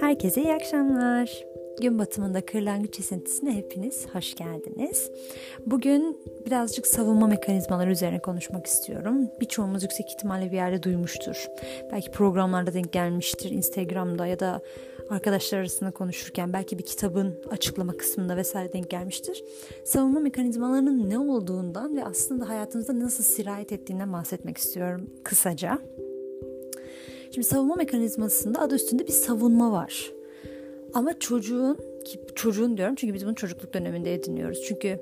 Herkese iyi akşamlar. Gün batımında kırlangıç esintisine hepiniz hoş geldiniz. Bugün birazcık savunma mekanizmaları üzerine konuşmak istiyorum. Birçoğumuz yüksek ihtimalle bir yerde duymuştur. Belki programlarda denk gelmiştir, Instagram'da ya da arkadaşlar arasında konuşurken belki bir kitabın açıklama kısmında vesaire denk gelmiştir. Savunma mekanizmalarının ne olduğundan ve aslında hayatımızda nasıl sirayet ettiğinden bahsetmek istiyorum kısaca. Şimdi savunma mekanizmasında adı üstünde bir savunma var. Ama çocuğun ki çocuğun diyorum çünkü biz bunu çocukluk döneminde ediniyoruz. Çünkü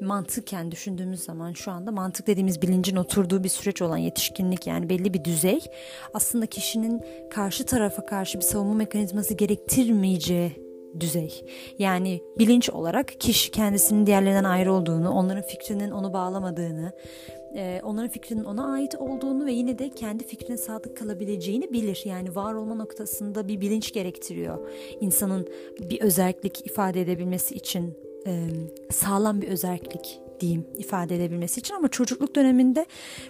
mantıken düşündüğümüz zaman şu anda mantık dediğimiz bilincin oturduğu bir süreç olan yetişkinlik yani belli bir düzey aslında kişinin karşı tarafa karşı bir savunma mekanizması gerektirmeyeceği düzey. Yani bilinç olarak kişi kendisinin diğerlerinden ayrı olduğunu, onların fikrinin onu bağlamadığını, e, onların fikrinin ona ait olduğunu ve yine de kendi fikrine sadık kalabileceğini bilir. Yani var olma noktasında bir bilinç gerektiriyor. İnsanın bir özellik ifade edebilmesi için e, sağlam bir özellik diyeyim ifade edebilmesi için ama çocukluk döneminde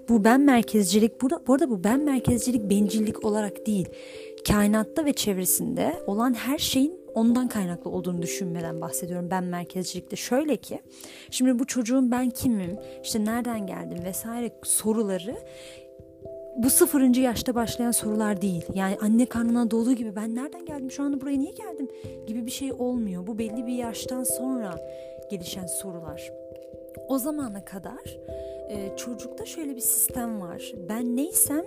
bu ben merkezcilik burada bu arada bu ben merkezcilik bencillik olarak değil kainatta ve çevresinde olan her şeyin ondan kaynaklı olduğunu düşünmeden bahsediyorum ben merkezcilikte. Şöyle ki şimdi bu çocuğun ben kimim, işte nereden geldim vesaire soruları bu sıfırıncı yaşta başlayan sorular değil. Yani anne karnına doğduğu gibi ben nereden geldim şu anda buraya niye geldim gibi bir şey olmuyor. Bu belli bir yaştan sonra gelişen sorular. O zamana kadar e, çocukta şöyle bir sistem var. Ben neysem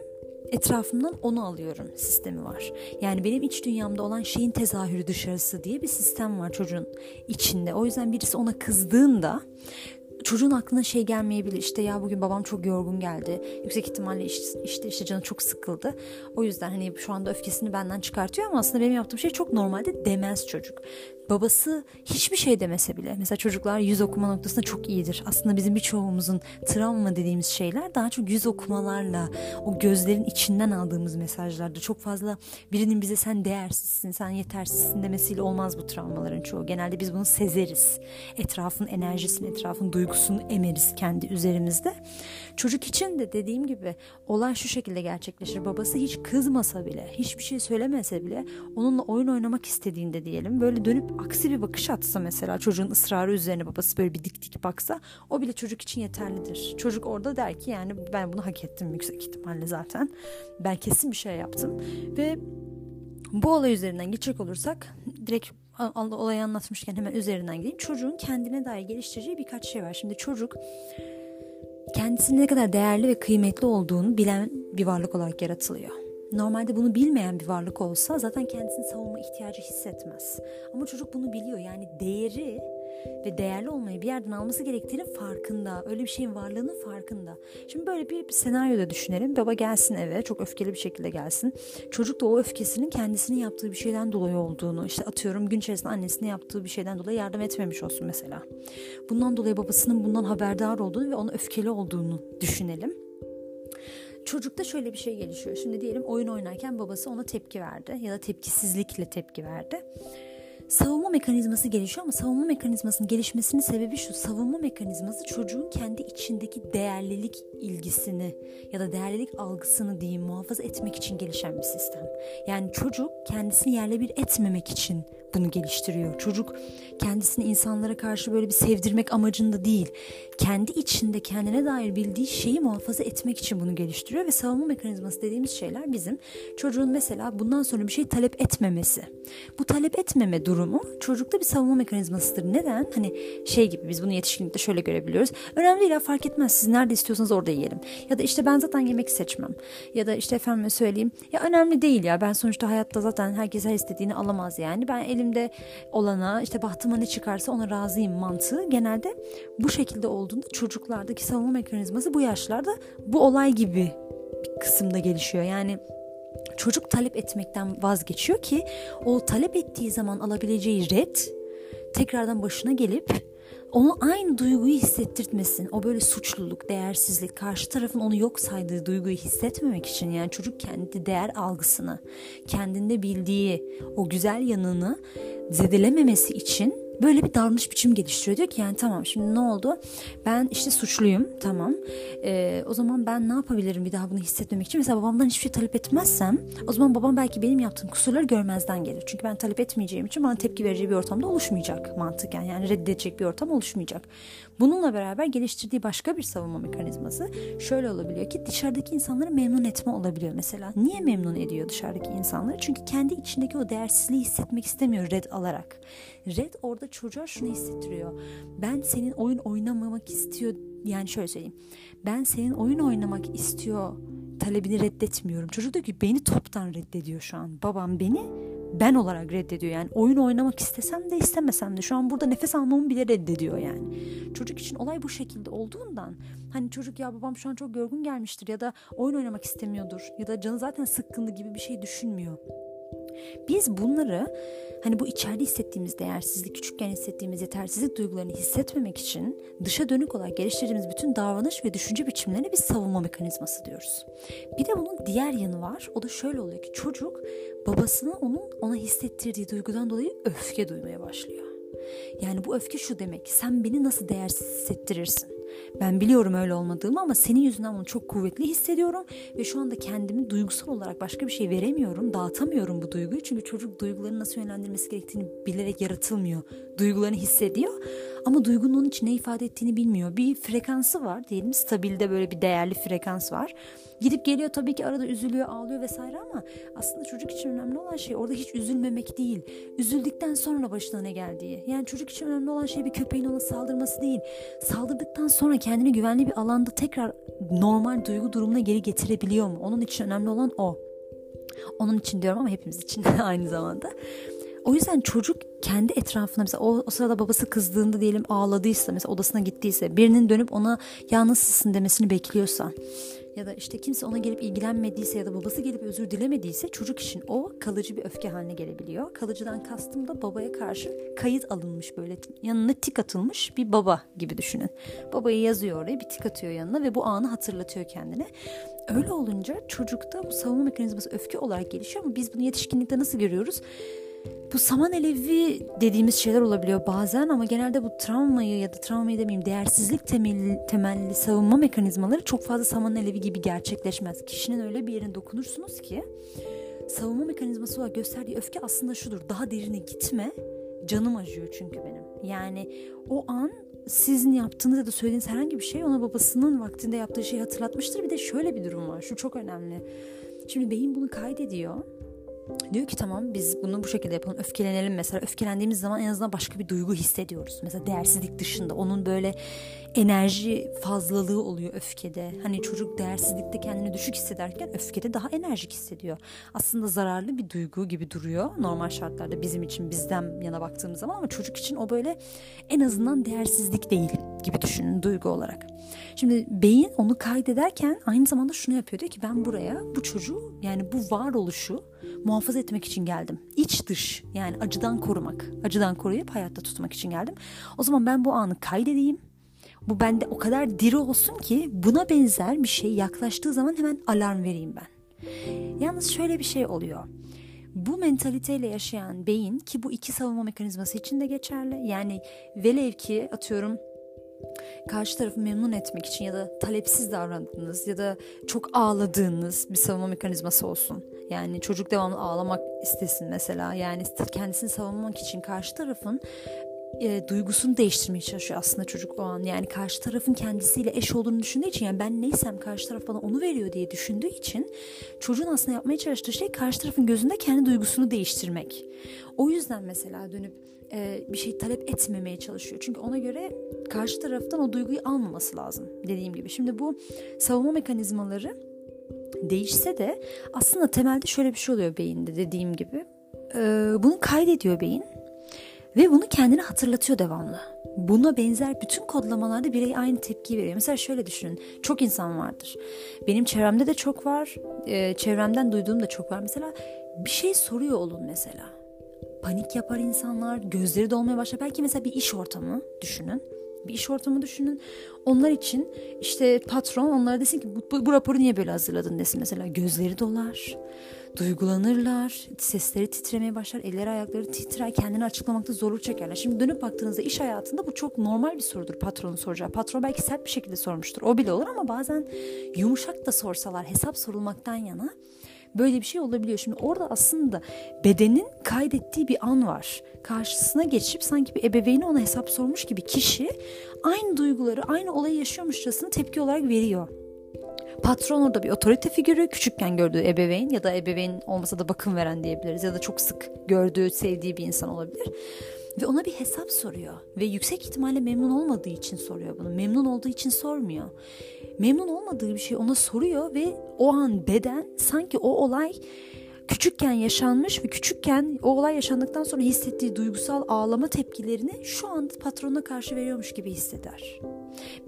etrafımdan onu alıyorum sistemi var. Yani benim iç dünyamda olan şeyin tezahürü dışarısı diye bir sistem var çocuğun içinde. O yüzden birisi ona kızdığında çocuğun aklına şey gelmeyebilir işte ya bugün babam çok yorgun geldi yüksek ihtimalle işte, işte işte canı çok sıkıldı o yüzden hani şu anda öfkesini benden çıkartıyor ama aslında benim yaptığım şey çok normalde demez çocuk babası hiçbir şey demese bile mesela çocuklar yüz okuma noktasında çok iyidir. Aslında bizim birçoğumuzun travma dediğimiz şeyler daha çok yüz okumalarla o gözlerin içinden aldığımız mesajlarda çok fazla birinin bize sen değersizsin, sen yetersizsin demesiyle olmaz bu travmaların çoğu. Genelde biz bunu sezeriz. Etrafın enerjisini, etrafın duygusunu emeriz kendi üzerimizde. Çocuk için de dediğim gibi olay şu şekilde gerçekleşir. Babası hiç kızmasa bile, hiçbir şey söylemese bile onunla oyun oynamak istediğinde diyelim böyle dönüp aksi bir bakış atsa mesela çocuğun ısrarı üzerine babası böyle bir dik dik baksa o bile çocuk için yeterlidir. Çocuk orada der ki yani ben bunu hak ettim yüksek ihtimalle zaten. Ben kesin bir şey yaptım ve bu olay üzerinden geçecek olursak direkt olayı anlatmışken hemen üzerinden gideyim. Çocuğun kendine dair geliştireceği birkaç şey var. Şimdi çocuk kendisinin ne kadar değerli ve kıymetli olduğunu bilen bir varlık olarak yaratılıyor. Normalde bunu bilmeyen bir varlık olsa zaten kendisini savunma ihtiyacı hissetmez. Ama çocuk bunu biliyor. Yani değeri ve değerli olmayı bir yerden alması gerektiğinin farkında. Öyle bir şeyin varlığının farkında. Şimdi böyle bir, bir senaryoda düşünelim. Baba gelsin eve çok öfkeli bir şekilde gelsin. Çocuk da o öfkesinin kendisinin yaptığı bir şeyden dolayı olduğunu işte atıyorum gün içerisinde annesine yaptığı bir şeyden dolayı yardım etmemiş olsun mesela. Bundan dolayı babasının bundan haberdar olduğunu ve onun öfkeli olduğunu düşünelim. Çocukta şöyle bir şey gelişiyor. Şimdi diyelim oyun oynarken babası ona tepki verdi ya da tepkisizlikle tepki verdi savunma mekanizması gelişiyor ama savunma mekanizmasının gelişmesinin sebebi şu. Savunma mekanizması çocuğun kendi içindeki değerlilik ilgisini ya da değerlilik algısını diyeyim muhafaza etmek için gelişen bir sistem. Yani çocuk kendisini yerle bir etmemek için bunu geliştiriyor. Çocuk kendisini insanlara karşı böyle bir sevdirmek amacında değil. Kendi içinde kendine dair bildiği şeyi muhafaza etmek için bunu geliştiriyor ve savunma mekanizması dediğimiz şeyler bizim çocuğun mesela bundan sonra bir şey talep etmemesi. Bu talep etmeme durumu çocukta bir savunma mekanizmasıdır. Neden? Hani şey gibi biz bunu yetişkinlikte şöyle görebiliyoruz. Önemli değil ya fark etmez siz nerede istiyorsanız orada yiyelim. Ya da işte ben zaten yemek seçmem. Ya da işte efendime söyleyeyim ya önemli değil ya ben sonuçta hayatta zaten herkes her istediğini alamaz yani. Ben elimde olana işte bahtıma ne çıkarsa ona razıyım mantığı genelde bu şekilde olduğunda çocuklardaki savunma mekanizması bu yaşlarda bu olay gibi bir kısımda gelişiyor. Yani çocuk talep etmekten vazgeçiyor ki o talep ettiği zaman alabileceği red tekrardan başına gelip onu aynı duyguyu hissettirtmesin. O böyle suçluluk, değersizlik, karşı tarafın onu yok saydığı duyguyu hissetmemek için yani çocuk kendi değer algısını, kendinde bildiği o güzel yanını zedelememesi için böyle bir davranış biçim geliştiriyor. Diyor ki yani tamam şimdi ne oldu? Ben işte suçluyum tamam. Ee, o zaman ben ne yapabilirim bir daha bunu hissetmemek için? Mesela babamdan hiçbir şey talep etmezsem o zaman babam belki benim yaptığım kusurları görmezden gelir. Çünkü ben talep etmeyeceğim için bana tepki vereceği bir ortamda oluşmayacak mantıken. Yani reddedecek bir ortam oluşmayacak. Bununla beraber geliştirdiği başka bir savunma mekanizması şöyle olabiliyor ki dışarıdaki insanları memnun etme olabiliyor mesela. Niye memnun ediyor dışarıdaki insanları? Çünkü kendi içindeki o değersizliği hissetmek istemiyor red alarak. Red orada çocuğa şunu hissettiriyor. Ben senin oyun oynamamak istiyor yani şöyle söyleyeyim. Ben senin oyun oynamak istiyor talebini reddetmiyorum. Çocuk diyor ki beni toptan reddediyor şu an. Babam beni ben olarak reddediyor. Yani oyun oynamak istesem de istemesem de şu an burada nefes almamı bile reddediyor yani. Çocuk için olay bu şekilde olduğundan hani çocuk ya babam şu an çok yorgun gelmiştir ya da oyun oynamak istemiyordur ya da canı zaten sıkkındı gibi bir şey düşünmüyor. Biz bunları hani bu içeride hissettiğimiz değersizlik, küçükken hissettiğimiz yetersizlik duygularını hissetmemek için dışa dönük olarak geliştirdiğimiz bütün davranış ve düşünce biçimlerine bir savunma mekanizması diyoruz. Bir de bunun diğer yanı var. O da şöyle oluyor ki çocuk babasına onun ona hissettirdiği duygudan dolayı öfke duymaya başlıyor. Yani bu öfke şu demek. Sen beni nasıl değersiz hissettirirsin? Ben biliyorum öyle olmadığımı ama senin yüzünden bunu çok kuvvetli hissediyorum ve şu anda kendimi duygusal olarak başka bir şey veremiyorum, dağıtamıyorum bu duyguyu. Çünkü çocuk duygularını nasıl yönlendirmesi gerektiğini bilerek yaratılmıyor. Duygularını hissediyor ama duygunun onun için ne ifade ettiğini bilmiyor. Bir frekansı var diyelim stabilde böyle bir değerli frekans var. Gidip geliyor tabii ki arada üzülüyor, ağlıyor vesaire ama aslında çocuk için önemli olan şey orada hiç üzülmemek değil. Üzüldükten sonra başına ne geldiği. Yani çocuk için önemli olan şey bir köpeğin ona saldırması değil. Saldırdıktan sonra kendini güvenli bir alanda tekrar normal duygu durumuna geri getirebiliyor mu? Onun için önemli olan o. Onun için diyorum ama hepimiz için aynı zamanda. O yüzden çocuk kendi etrafında mesela o, o sırada babası kızdığında diyelim ağladıysa mesela odasına gittiyse birinin dönüp ona ya nasılsın demesini bekliyorsa ya da işte kimse ona gelip ilgilenmediyse ya da babası gelip özür dilemediyse çocuk için o kalıcı bir öfke haline gelebiliyor. Kalıcıdan kastım da babaya karşı kayıt alınmış böyle yanına tik atılmış bir baba gibi düşünün. Babayı yazıyor oraya bir tik atıyor yanına ve bu anı hatırlatıyor kendine. Öyle olunca çocukta bu savunma mekanizması öfke olarak gelişiyor ama biz bunu yetişkinlikte nasıl görüyoruz? Bu saman elevi dediğimiz şeyler olabiliyor bazen ama genelde bu travmayı ya da travmayı demeyeyim değersizlik temelli, temelli savunma mekanizmaları çok fazla saman elevi gibi gerçekleşmez. Kişinin öyle bir yerine dokunursunuz ki savunma mekanizması olarak gösterdiği öfke aslında şudur. Daha derine gitme. Canım acıyor çünkü benim. Yani o an sizin yaptığınız ya da söylediğiniz herhangi bir şey ona babasının vaktinde yaptığı şeyi hatırlatmıştır. Bir de şöyle bir durum var. Şu çok önemli. Şimdi beyin bunu kaydediyor Diyor ki tamam biz bunu bu şekilde yapalım. Öfkelenelim mesela. Öfkelendiğimiz zaman en azından başka bir duygu hissediyoruz. Mesela değersizlik dışında onun böyle enerji fazlalığı oluyor öfkede. Hani çocuk değersizlikte kendini düşük hissederken öfkede daha enerjik hissediyor. Aslında zararlı bir duygu gibi duruyor normal şartlarda bizim için bizden yana baktığımız zaman ama çocuk için o böyle en azından değersizlik değil gibi düşünün duygu olarak. Şimdi beyin onu kaydederken aynı zamanda şunu yapıyor diyor ki ben buraya bu çocuğu yani bu varoluşu muhafaza etmek için geldim. İç dış yani acıdan korumak. Acıdan koruyup hayatta tutmak için geldim. O zaman ben bu anı kaydedeyim. Bu bende o kadar diri olsun ki buna benzer bir şey yaklaştığı zaman hemen alarm vereyim ben. Yalnız şöyle bir şey oluyor. Bu mentaliteyle yaşayan beyin ki bu iki savunma mekanizması için de geçerli. Yani velev ki atıyorum karşı tarafı memnun etmek için ya da talepsiz davrandığınız ya da çok ağladığınız bir savunma mekanizması olsun. Yani çocuk devamlı ağlamak istesin mesela. Yani kendisini savunmak için karşı tarafın e, duygusunu değiştirmeye çalışıyor aslında çocuk o an. Yani karşı tarafın kendisiyle eş olduğunu düşündüğü için yani ben neysem karşı taraf bana onu veriyor diye düşündüğü için çocuğun aslında yapmaya çalıştığı şey karşı tarafın gözünde kendi duygusunu değiştirmek. O yüzden mesela dönüp e, bir şey talep etmemeye çalışıyor. Çünkü ona göre karşı taraftan o duyguyu almaması lazım dediğim gibi. Şimdi bu savunma mekanizmaları değişse de aslında temelde şöyle bir şey oluyor beyinde dediğim gibi. E, bunu kaydediyor beyin ve bunu kendine hatırlatıyor devamlı. Buna benzer bütün kodlamalarda birey aynı tepki veriyor. Mesela şöyle düşünün. Çok insan vardır. Benim çevremde de çok var. E, çevremden duyduğum da çok var. Mesela bir şey soruyor olun mesela panik yapar insanlar, gözleri dolmaya başlar. Belki mesela bir iş ortamı düşünün. Bir iş ortamı düşünün. Onlar için işte patron onlara desin ki bu, bu raporu niye böyle hazırladın desin mesela. Gözleri dolar duygulanırlar, sesleri titremeye başlar, elleri ayakları titrer, kendini açıklamakta zorluk çekerler. Şimdi dönüp baktığınızda iş hayatında bu çok normal bir sorudur patronun soracağı. Patron belki sert bir şekilde sormuştur. O bile olur ama bazen yumuşak da sorsalar hesap sorulmaktan yana böyle bir şey olabiliyor. Şimdi orada aslında bedenin kaydettiği bir an var. Karşısına geçip sanki bir ebeveyni ona hesap sormuş gibi kişi aynı duyguları, aynı olayı yaşıyormuşçasına tepki olarak veriyor. Patron orada bir otorite figürü, küçükken gördüğü ebeveyn ya da ebeveyn olmasa da bakım veren diyebiliriz ya da çok sık gördüğü, sevdiği bir insan olabilir. Ve ona bir hesap soruyor ve yüksek ihtimalle memnun olmadığı için soruyor bunu. Memnun olduğu için sormuyor. Memnun olmadığı bir şey ona soruyor ve o an beden sanki o olay küçükken yaşanmış ve küçükken o olay yaşandıktan sonra hissettiği duygusal ağlama tepkilerini şu anda patrona karşı veriyormuş gibi hisseder.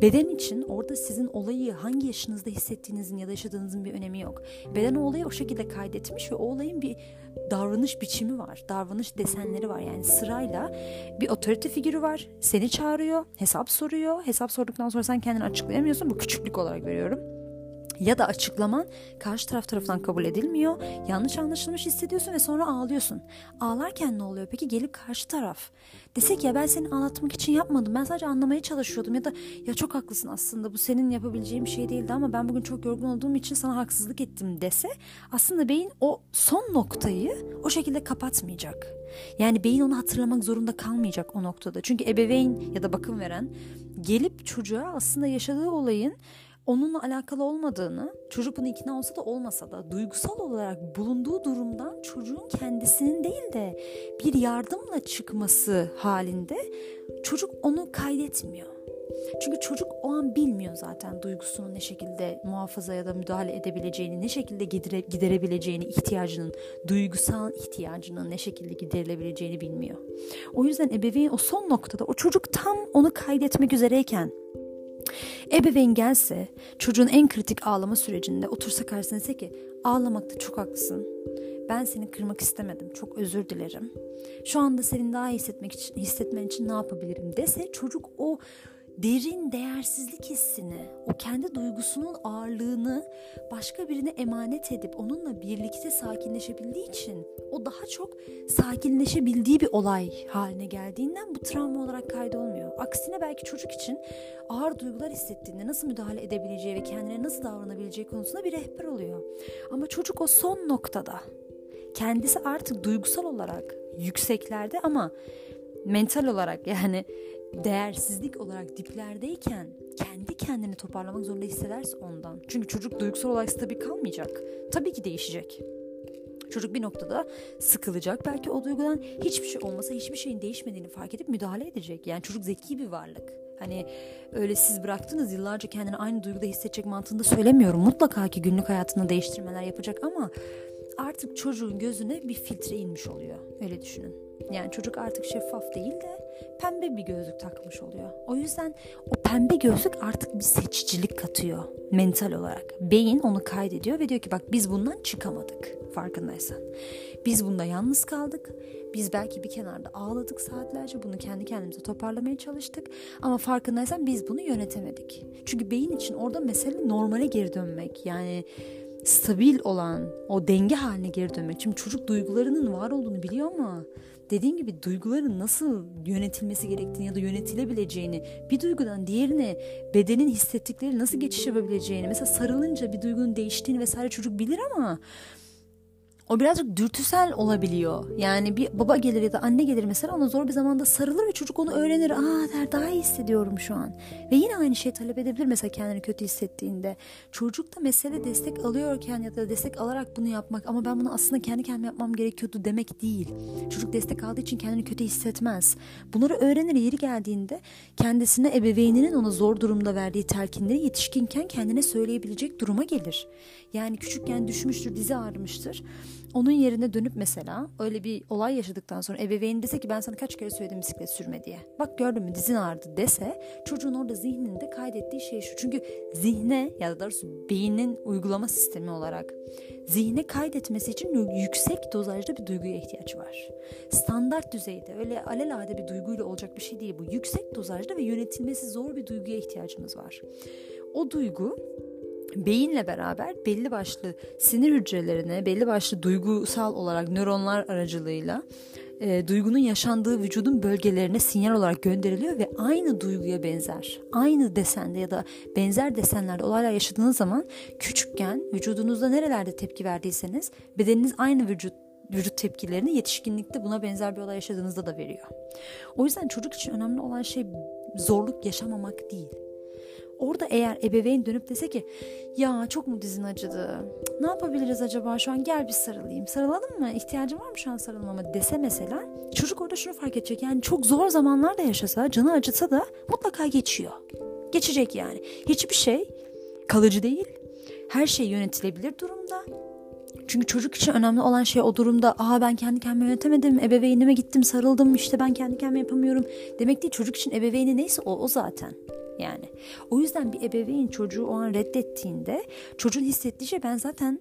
Beden için orada sizin olayı hangi yaşınızda hissettiğinizin ya da yaşadığınızın bir önemi yok. Beden o olayı o şekilde kaydetmiş ve o olayın bir davranış biçimi var. Davranış desenleri var. Yani sırayla bir otorite figürü var. Seni çağırıyor, hesap soruyor. Hesap sorduktan sonra sen kendini açıklayamıyorsun. Bu küçüklük olarak veriyorum ya da açıklaman karşı taraf tarafından kabul edilmiyor. Yanlış anlaşılmış hissediyorsun ve sonra ağlıyorsun. Ağlarken ne oluyor peki? Gelip karşı taraf desek ya ben seni ağlatmak için yapmadım. Ben sadece anlamaya çalışıyordum ya da ya çok haklısın aslında bu senin yapabileceğin bir şey değildi ama ben bugün çok yorgun olduğum için sana haksızlık ettim dese aslında beyin o son noktayı o şekilde kapatmayacak. Yani beyin onu hatırlamak zorunda kalmayacak o noktada. Çünkü ebeveyn ya da bakım veren gelip çocuğa aslında yaşadığı olayın onunla alakalı olmadığını, çocuk bunu ikna olsa da olmasa da duygusal olarak bulunduğu durumdan çocuğun kendisinin değil de bir yardımla çıkması halinde çocuk onu kaydetmiyor. Çünkü çocuk o an bilmiyor zaten duygusunu ne şekilde muhafaza ya da müdahale edebileceğini, ne şekilde gidere, giderebileceğini, ihtiyacının, duygusal ihtiyacının ne şekilde giderilebileceğini bilmiyor. O yüzden ebeveyn o son noktada o çocuk tam onu kaydetmek üzereyken Ebeveyn gelse çocuğun en kritik ağlama sürecinde otursa karşısına dese ki ağlamakta çok haklısın. Ben seni kırmak istemedim. Çok özür dilerim. Şu anda senin daha iyi hissetmek için, hissetmen için ne yapabilirim dese çocuk o derin değersizlik hissini, o kendi duygusunun ağırlığını başka birine emanet edip onunla birlikte sakinleşebildiği için o daha çok sakinleşebildiği bir olay haline geldiğinden bu travma olarak kaydolmuyor. Aksine belki çocuk için ağır duygular hissettiğinde nasıl müdahale edebileceği ve kendine nasıl davranabileceği konusunda bir rehber oluyor. Ama çocuk o son noktada kendisi artık duygusal olarak yükseklerde ama mental olarak yani değersizlik olarak diplerdeyken kendi kendini toparlamak zorunda hissederse ondan. Çünkü çocuk duygusal olarak stabil kalmayacak. Tabii ki değişecek. Çocuk bir noktada sıkılacak. Belki o duygudan hiçbir şey olmasa hiçbir şeyin değişmediğini fark edip müdahale edecek. Yani çocuk zeki bir varlık. Hani öyle siz bıraktınız yıllarca kendini aynı duyguda hissedecek mantığında söylemiyorum. Mutlaka ki günlük hayatında değiştirmeler yapacak ama artık çocuğun gözüne bir filtre inmiş oluyor. Öyle düşünün. Yani çocuk artık şeffaf değil de pembe bir gözlük takmış oluyor. O yüzden o pembe gözlük artık bir seçicilik katıyor mental olarak. Beyin onu kaydediyor ve diyor ki bak biz bundan çıkamadık farkındaysan. Biz bunda yalnız kaldık. Biz belki bir kenarda ağladık saatlerce. Bunu kendi kendimize toparlamaya çalıştık. Ama farkındaysan biz bunu yönetemedik. Çünkü beyin için orada mesele normale geri dönmek. Yani stabil olan o denge haline geri dönmek. Şimdi çocuk duygularının var olduğunu biliyor ama dediğim gibi duyguların nasıl yönetilmesi gerektiğini ya da yönetilebileceğini, bir duygudan diğerine bedenin hissettikleri nasıl geçiş yapabileceğini, mesela sarılınca bir duygunun değiştiğini vesaire çocuk bilir ama o birazcık dürtüsel olabiliyor. Yani bir baba gelir ya da anne gelir mesela ona zor bir zamanda sarılır ve çocuk onu öğrenir. Aa der daha iyi hissediyorum şu an. Ve yine aynı şey talep edebilir mesela kendini kötü hissettiğinde. Çocuk da mesele destek alıyorken ya da destek alarak bunu yapmak ama ben bunu aslında kendi kendime yapmam gerekiyordu demek değil. Çocuk destek aldığı için kendini kötü hissetmez. Bunları öğrenir yeri geldiğinde kendisine ebeveyninin ona zor durumda verdiği telkinleri yetişkinken kendine söyleyebilecek duruma gelir. Yani küçükken düşmüştür, dizi ağrımıştır onun yerine dönüp mesela öyle bir olay yaşadıktan sonra ebeveyn dese ki ben sana kaç kere söyledim bisiklet sürme diye. Bak gördün mü dizin ağrıdı dese çocuğun orada zihninde kaydettiği şey şu. Çünkü zihne ya da doğrusu beynin uygulama sistemi olarak zihne kaydetmesi için yüksek dozajda bir duyguya ihtiyaç var. Standart düzeyde öyle alelade bir duyguyla olacak bir şey değil bu. Yüksek dozajda ve yönetilmesi zor bir duyguya ihtiyacımız var. O duygu beyinle beraber belli başlı sinir hücrelerine, belli başlı duygusal olarak nöronlar aracılığıyla e, duygunun yaşandığı vücudun bölgelerine sinyal olarak gönderiliyor ve aynı duyguya benzer, aynı desende ya da benzer desenlerde olaylar yaşadığınız zaman küçükken vücudunuzda nerelerde tepki verdiyseniz bedeniniz aynı vücut vücut tepkilerini yetişkinlikte buna benzer bir olay yaşadığınızda da veriyor. O yüzden çocuk için önemli olan şey zorluk yaşamamak değil Orada eğer ebeveyn dönüp dese ki ya çok mu dizin acıdı? Ne yapabiliriz acaba şu an gel bir sarılayım. Sarılalım mı? İhtiyacın var mı şu an sarılmama dese mesela çocuk orada şunu fark edecek. Yani çok zor zamanlar da yaşasa canı acıtsa da mutlaka geçiyor. Geçecek yani. Hiçbir şey kalıcı değil. Her şey yönetilebilir durumda. Çünkü çocuk için önemli olan şey o durumda aa ben kendi kendimi yönetemedim, ebeveynime gittim sarıldım işte ben kendi kendime yapamıyorum demek değil. Çocuk için ebeveyni neyse o, o zaten yani. O yüzden bir ebeveyn çocuğu o an reddettiğinde çocuğun hissettiği şey ben zaten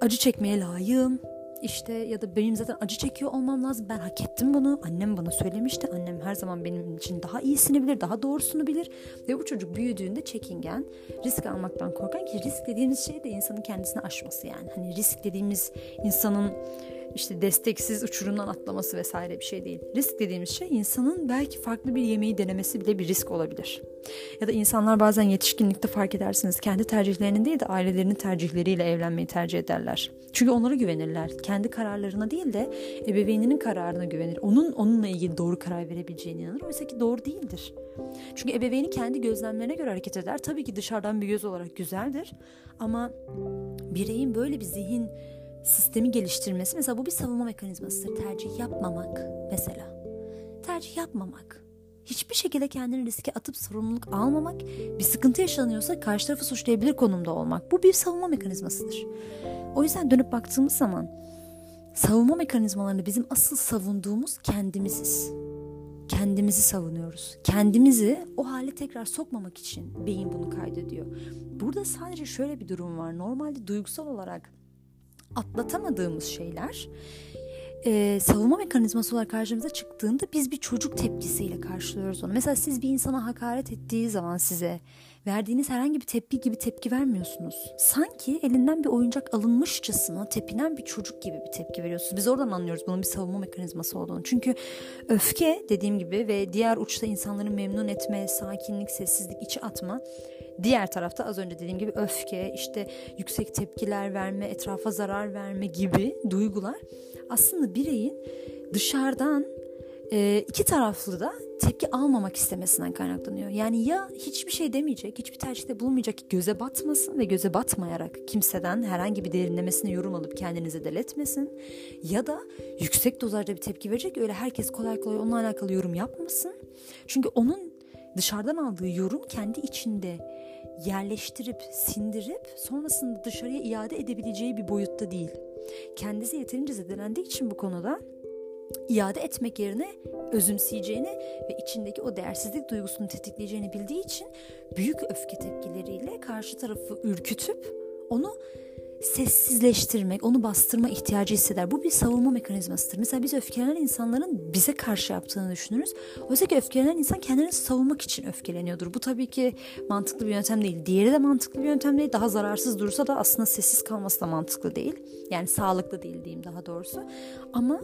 acı çekmeye layığım. İşte ya da benim zaten acı çekiyor olmam lazım. Ben hak ettim bunu. Annem bana söylemişti. Annem her zaman benim için daha iyisini bilir, daha doğrusunu bilir. Ve bu çocuk büyüdüğünde çekingen, risk almaktan korkan ki risk dediğimiz şey de insanın kendisini aşması yani. Hani risk dediğimiz insanın işte desteksiz uçurumdan atlaması vesaire bir şey değil. Risk dediğimiz şey insanın belki farklı bir yemeği denemesi bile bir risk olabilir. Ya da insanlar bazen yetişkinlikte fark edersiniz kendi tercihlerinin değil de ailelerinin tercihleriyle evlenmeyi tercih ederler. Çünkü onlara güvenirler. Kendi kararlarına değil de ebeveyninin kararına güvenir. Onun onunla ilgili doğru karar verebileceğine inanır. Oysa ki doğru değildir. Çünkü ebeveyni kendi gözlemlerine göre hareket eder. Tabii ki dışarıdan bir göz olarak güzeldir. Ama bireyin böyle bir zihin sistemi geliştirmesi mesela bu bir savunma mekanizmasıdır. Tercih yapmamak mesela. Tercih yapmamak. Hiçbir şekilde kendini riske atıp sorumluluk almamak, bir sıkıntı yaşanıyorsa karşı tarafı suçlayabilir konumda olmak. Bu bir savunma mekanizmasıdır. O yüzden dönüp baktığımız zaman savunma mekanizmalarını bizim asıl savunduğumuz kendimiziz. Kendimizi savunuyoruz. Kendimizi o hale tekrar sokmamak için beyin bunu kaydediyor. Burada sadece şöyle bir durum var. Normalde duygusal olarak atlatamadığımız şeyler e, savunma mekanizması olarak karşımıza çıktığında biz bir çocuk tepkisiyle karşılıyoruz onu. Mesela siz bir insana hakaret ettiği zaman size verdiğiniz herhangi bir tepki gibi tepki vermiyorsunuz. Sanki elinden bir oyuncak alınmışçasına tepinen bir çocuk gibi bir tepki veriyorsunuz. Biz oradan anlıyoruz bunun bir savunma mekanizması olduğunu. Çünkü öfke dediğim gibi ve diğer uçta insanları memnun etme, sakinlik, sessizlik, içi atma Diğer tarafta az önce dediğim gibi öfke, işte yüksek tepkiler verme, etrafa zarar verme gibi duygular aslında bireyin dışarıdan e, iki taraflı da tepki almamak istemesinden kaynaklanıyor. Yani ya hiçbir şey demeyecek, hiçbir tercihte bulunmayacak ki göze batmasın ve göze batmayarak kimseden herhangi bir derinlemesine yorum alıp kendinizi deletmesin. Ya da yüksek dozajda bir tepki verecek öyle herkes kolay kolay onunla alakalı yorum yapmasın. Çünkü onun dışarıdan aldığı yorum kendi içinde yerleştirip, sindirip sonrasında dışarıya iade edebileceği bir boyutta değil. Kendisi yeterince zedelendiği için bu konuda iade etmek yerine özümseyeceğini ve içindeki o değersizlik duygusunu tetikleyeceğini bildiği için büyük öfke tepkileriyle karşı tarafı ürkütüp onu sessizleştirmek, onu bastırma ihtiyacı hisseder. Bu bir savunma mekanizmasıdır. Mesela biz öfkelenen insanların bize karşı yaptığını düşünürüz. Oysa ki öfkelenen insan kendini savunmak için öfkeleniyordur. Bu tabii ki mantıklı bir yöntem değil. Diğeri de mantıklı bir yöntem değil. Daha zararsız dursa da aslında sessiz kalması da mantıklı değil. Yani sağlıklı değil diyeyim daha doğrusu. Ama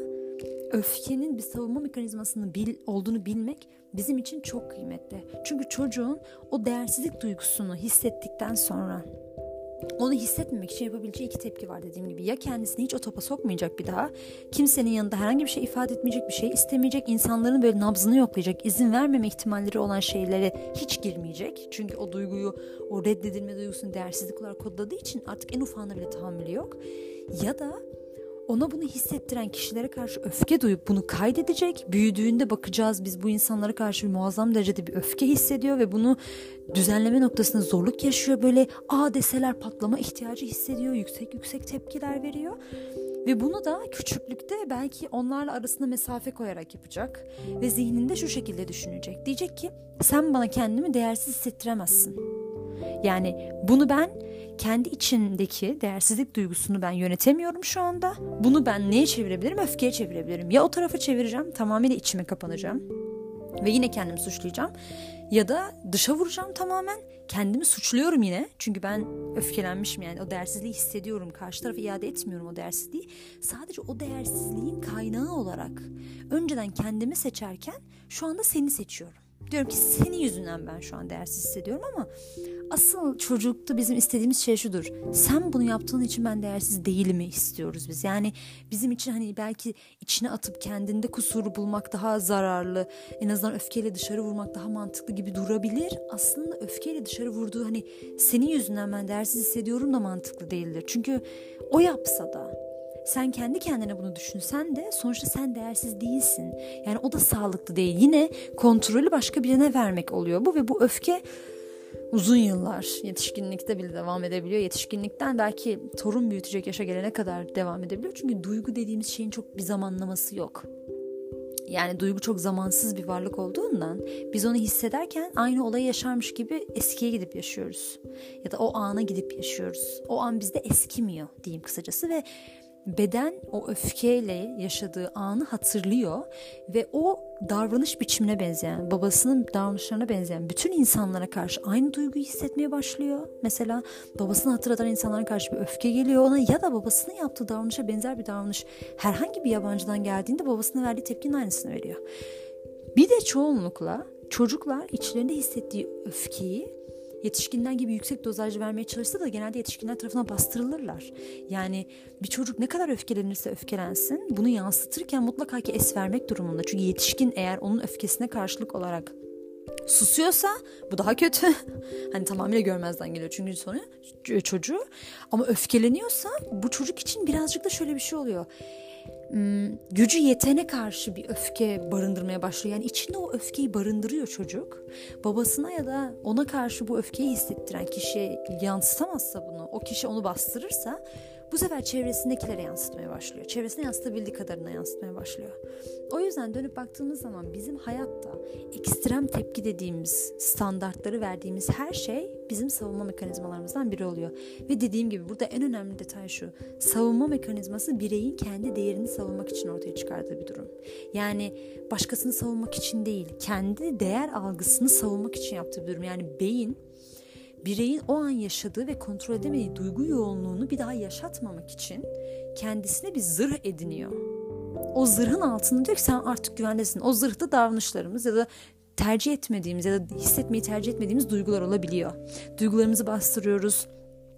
öfkenin bir savunma mekanizmasının bil, olduğunu bilmek bizim için çok kıymetli. Çünkü çocuğun o değersizlik duygusunu hissettikten sonra onu hissetmemek için yapabileceği iki tepki var dediğim gibi. Ya kendisini hiç o topa sokmayacak bir daha. Kimsenin yanında herhangi bir şey ifade etmeyecek bir şey istemeyecek. insanların böyle nabzını yoklayacak. izin vermeme ihtimalleri olan şeylere hiç girmeyecek. Çünkü o duyguyu, o reddedilme duygusunu değersizlik olarak kodladığı için artık en ufağına bile tahammülü yok. Ya da ona bunu hissettiren kişilere karşı öfke duyup bunu kaydedecek. Büyüdüğünde bakacağız biz bu insanlara karşı muazzam derecede bir öfke hissediyor ve bunu düzenleme noktasında zorluk yaşıyor. Böyle a deseler patlama ihtiyacı hissediyor. Yüksek yüksek tepkiler veriyor. Ve bunu da küçüklükte belki onlarla arasında mesafe koyarak yapacak. Ve zihninde şu şekilde düşünecek. Diyecek ki sen bana kendimi değersiz hissettiremezsin. Yani bunu ben kendi içindeki değersizlik duygusunu ben yönetemiyorum şu anda. Bunu ben neye çevirebilirim? Öfkeye çevirebilirim. Ya o tarafa çevireceğim, tamamıyla içime kapanacağım ve yine kendimi suçlayacağım. Ya da dışa vuracağım tamamen. Kendimi suçluyorum yine. Çünkü ben öfkelenmişim yani o değersizliği hissediyorum. Karşı tarafa iade etmiyorum o değersizliği. Sadece o değersizliğin kaynağı olarak önceden kendimi seçerken şu anda seni seçiyorum. Diyorum ki senin yüzünden ben şu an değersiz hissediyorum ama asıl çocukta bizim istediğimiz şey şudur. Sen bunu yaptığın için ben değersiz değilimi istiyoruz biz. Yani bizim için hani belki içine atıp kendinde kusuru bulmak daha zararlı. En azından öfkeyle dışarı vurmak daha mantıklı gibi durabilir. Aslında öfkeyle dışarı vurduğu hani senin yüzünden ben değersiz hissediyorum da mantıklı değildir. Çünkü o yapsa da sen kendi kendine bunu düşünsen de sonuçta sen değersiz değilsin. Yani o da sağlıklı değil. Yine kontrolü başka birine vermek oluyor bu ve bu öfke uzun yıllar yetişkinlikte bile devam edebiliyor. Yetişkinlikten belki torun büyütecek yaşa gelene kadar devam edebiliyor. Çünkü duygu dediğimiz şeyin çok bir zamanlaması yok. Yani duygu çok zamansız bir varlık olduğundan biz onu hissederken aynı olayı yaşarmış gibi eskiye gidip yaşıyoruz. Ya da o ana gidip yaşıyoruz. O an bizde eskimiyor diyeyim kısacası ve beden o öfkeyle yaşadığı anı hatırlıyor ve o davranış biçimine benzeyen, babasının davranışlarına benzeyen bütün insanlara karşı aynı duyguyu hissetmeye başlıyor. Mesela babasını hatırlatan insanlara karşı bir öfke geliyor ona ya da babasının yaptığı davranışa benzer bir davranış herhangi bir yabancıdan geldiğinde babasına verdiği tepkinin aynısını veriyor. Bir de çoğunlukla çocuklar içlerinde hissettiği öfkeyi yetişkinler gibi yüksek dozaj vermeye çalışsa da genelde yetişkinler tarafından bastırılırlar. Yani bir çocuk ne kadar öfkelenirse öfkelensin bunu yansıtırken mutlaka ki es vermek durumunda. Çünkü yetişkin eğer onun öfkesine karşılık olarak susuyorsa bu daha kötü. hani tamamıyla görmezden geliyor çünkü sonu çocuğu. Ama öfkeleniyorsa bu çocuk için birazcık da şöyle bir şey oluyor gücü yetene karşı bir öfke barındırmaya başlıyor. Yani içinde o öfkeyi barındırıyor çocuk. Babasına ya da ona karşı bu öfkeyi hissettiren kişiye yansıtamazsa bunu, o kişi onu bastırırsa bu sefer çevresindekilere yansıtmaya başlıyor. Çevresine yansıtabildiği kadarına yansıtmaya başlıyor. O yüzden dönüp baktığımız zaman bizim hayatta ekstrem tepki dediğimiz standartları verdiğimiz her şey bizim savunma mekanizmalarımızdan biri oluyor. Ve dediğim gibi burada en önemli detay şu. Savunma mekanizması bireyin kendi değerini savunmak için ortaya çıkardığı bir durum. Yani başkasını savunmak için değil, kendi değer algısını savunmak için yaptığı bir durum. Yani beyin bireyin o an yaşadığı ve kontrol edemediği duygu yoğunluğunu bir daha yaşatmamak için kendisine bir zırh ediniyor. O zırhın altında diyor ki sen artık güvendesin. O zırhta davranışlarımız ya da tercih etmediğimiz ya da hissetmeyi tercih etmediğimiz duygular olabiliyor. Duygularımızı bastırıyoruz.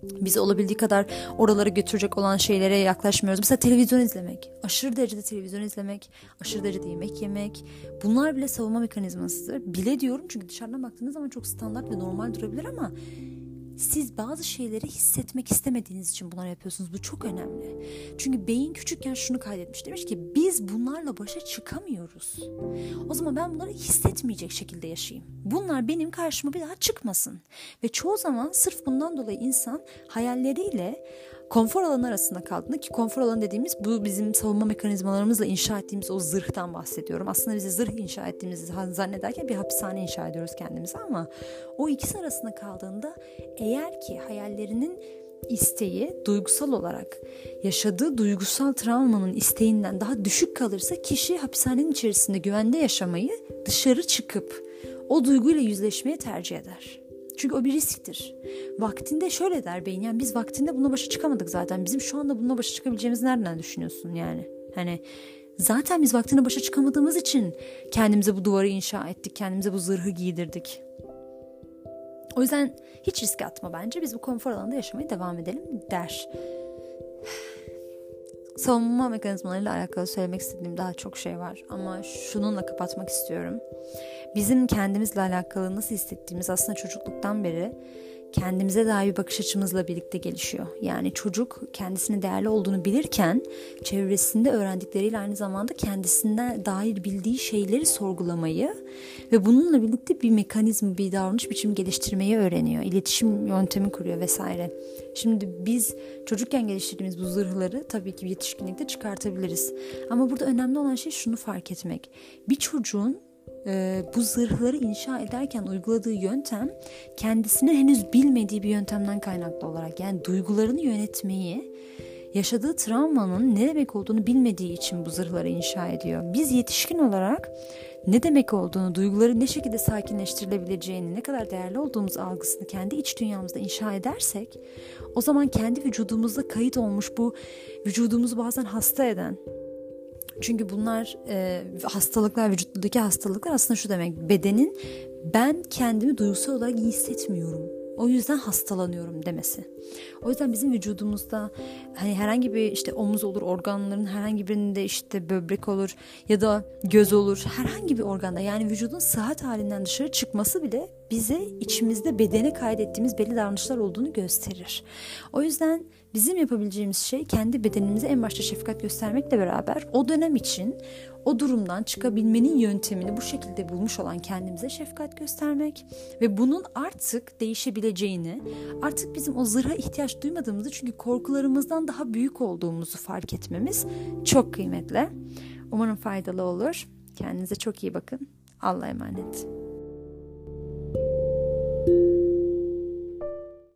Bizi olabildiği kadar oralara götürecek olan şeylere yaklaşmıyoruz. Mesela televizyon izlemek, aşırı derecede televizyon izlemek, aşırı derecede yemek yemek. Bunlar bile savunma mekanizmasıdır. Bile diyorum çünkü dışarıdan baktığınız zaman çok standart ve normal durabilir ama siz bazı şeyleri hissetmek istemediğiniz için bunları yapıyorsunuz. Bu çok önemli. Çünkü beyin küçükken şunu kaydetmiş. Demiş ki biz bunlarla başa çıkamıyoruz. O zaman ben bunları hissetmeyecek şekilde yaşayayım. Bunlar benim karşıma bir daha çıkmasın. Ve çoğu zaman sırf bundan dolayı insan hayalleriyle konfor alanı arasında kaldığında ki konfor alanı dediğimiz bu bizim savunma mekanizmalarımızla inşa ettiğimiz o zırhtan bahsediyorum. Aslında bizi zırh inşa ettiğimizi zannederken bir hapishane inşa ediyoruz kendimize ama o ikisi arasında kaldığında eğer ki hayallerinin isteği duygusal olarak yaşadığı duygusal travmanın isteğinden daha düşük kalırsa kişi hapishanenin içerisinde güvende yaşamayı dışarı çıkıp o duyguyla yüzleşmeye tercih eder. Çünkü o bir risktir. Vaktinde şöyle der beyin yani biz vaktinde bununla başa çıkamadık zaten. Bizim şu anda bununla başa çıkabileceğimiz nereden düşünüyorsun yani? Hani zaten biz vaktinde başa çıkamadığımız için kendimize bu duvarı inşa ettik. Kendimize bu zırhı giydirdik. O yüzden hiç risk atma bence. Biz bu konfor alanında yaşamaya devam edelim der. Savunma mekanizmalarıyla alakalı söylemek istediğim daha çok şey var. Ama şununla kapatmak istiyorum bizim kendimizle alakalı nasıl hissettiğimiz aslında çocukluktan beri kendimize dair bir bakış açımızla birlikte gelişiyor. Yani çocuk kendisine değerli olduğunu bilirken çevresinde öğrendikleriyle aynı zamanda kendisinden dair bildiği şeyleri sorgulamayı ve bununla birlikte bir mekanizma, bir davranış biçimi geliştirmeyi öğreniyor. İletişim yöntemi kuruyor vesaire. Şimdi biz çocukken geliştirdiğimiz bu zırhları tabii ki yetişkinlikte çıkartabiliriz. Ama burada önemli olan şey şunu fark etmek. Bir çocuğun e, bu zırhları inşa ederken uyguladığı yöntem kendisine henüz bilmediği bir yöntemden kaynaklı olarak yani duygularını yönetmeyi yaşadığı travmanın ne demek olduğunu bilmediği için bu zırhları inşa ediyor. Biz yetişkin olarak ne demek olduğunu, duyguları ne şekilde sakinleştirilebileceğini, ne kadar değerli olduğumuz algısını kendi iç dünyamızda inşa edersek o zaman kendi vücudumuzda kayıt olmuş bu vücudumuzu bazen hasta eden, çünkü bunlar e, hastalıklar, vücuttaki hastalıklar aslında şu demek. Bedenin ben kendimi duygusal olarak iyi hissetmiyorum. O yüzden hastalanıyorum demesi. O yüzden bizim vücudumuzda hani herhangi bir işte omuz olur, organların herhangi birinde işte böbrek olur ya da göz olur. Herhangi bir organda yani vücudun sıhhat halinden dışarı çıkması bile bize içimizde bedene kaydettiğimiz belli davranışlar olduğunu gösterir. O yüzden bizim yapabileceğimiz şey kendi bedenimize en başta şefkat göstermekle beraber o dönem için o durumdan çıkabilmenin yöntemini bu şekilde bulmuş olan kendimize şefkat göstermek ve bunun artık değişebileceğini, artık bizim o zırha ihtiyaç duymadığımızı çünkü korkularımızdan daha büyük olduğumuzu fark etmemiz çok kıymetli. Umarım faydalı olur. Kendinize çok iyi bakın. Allah'a emanet.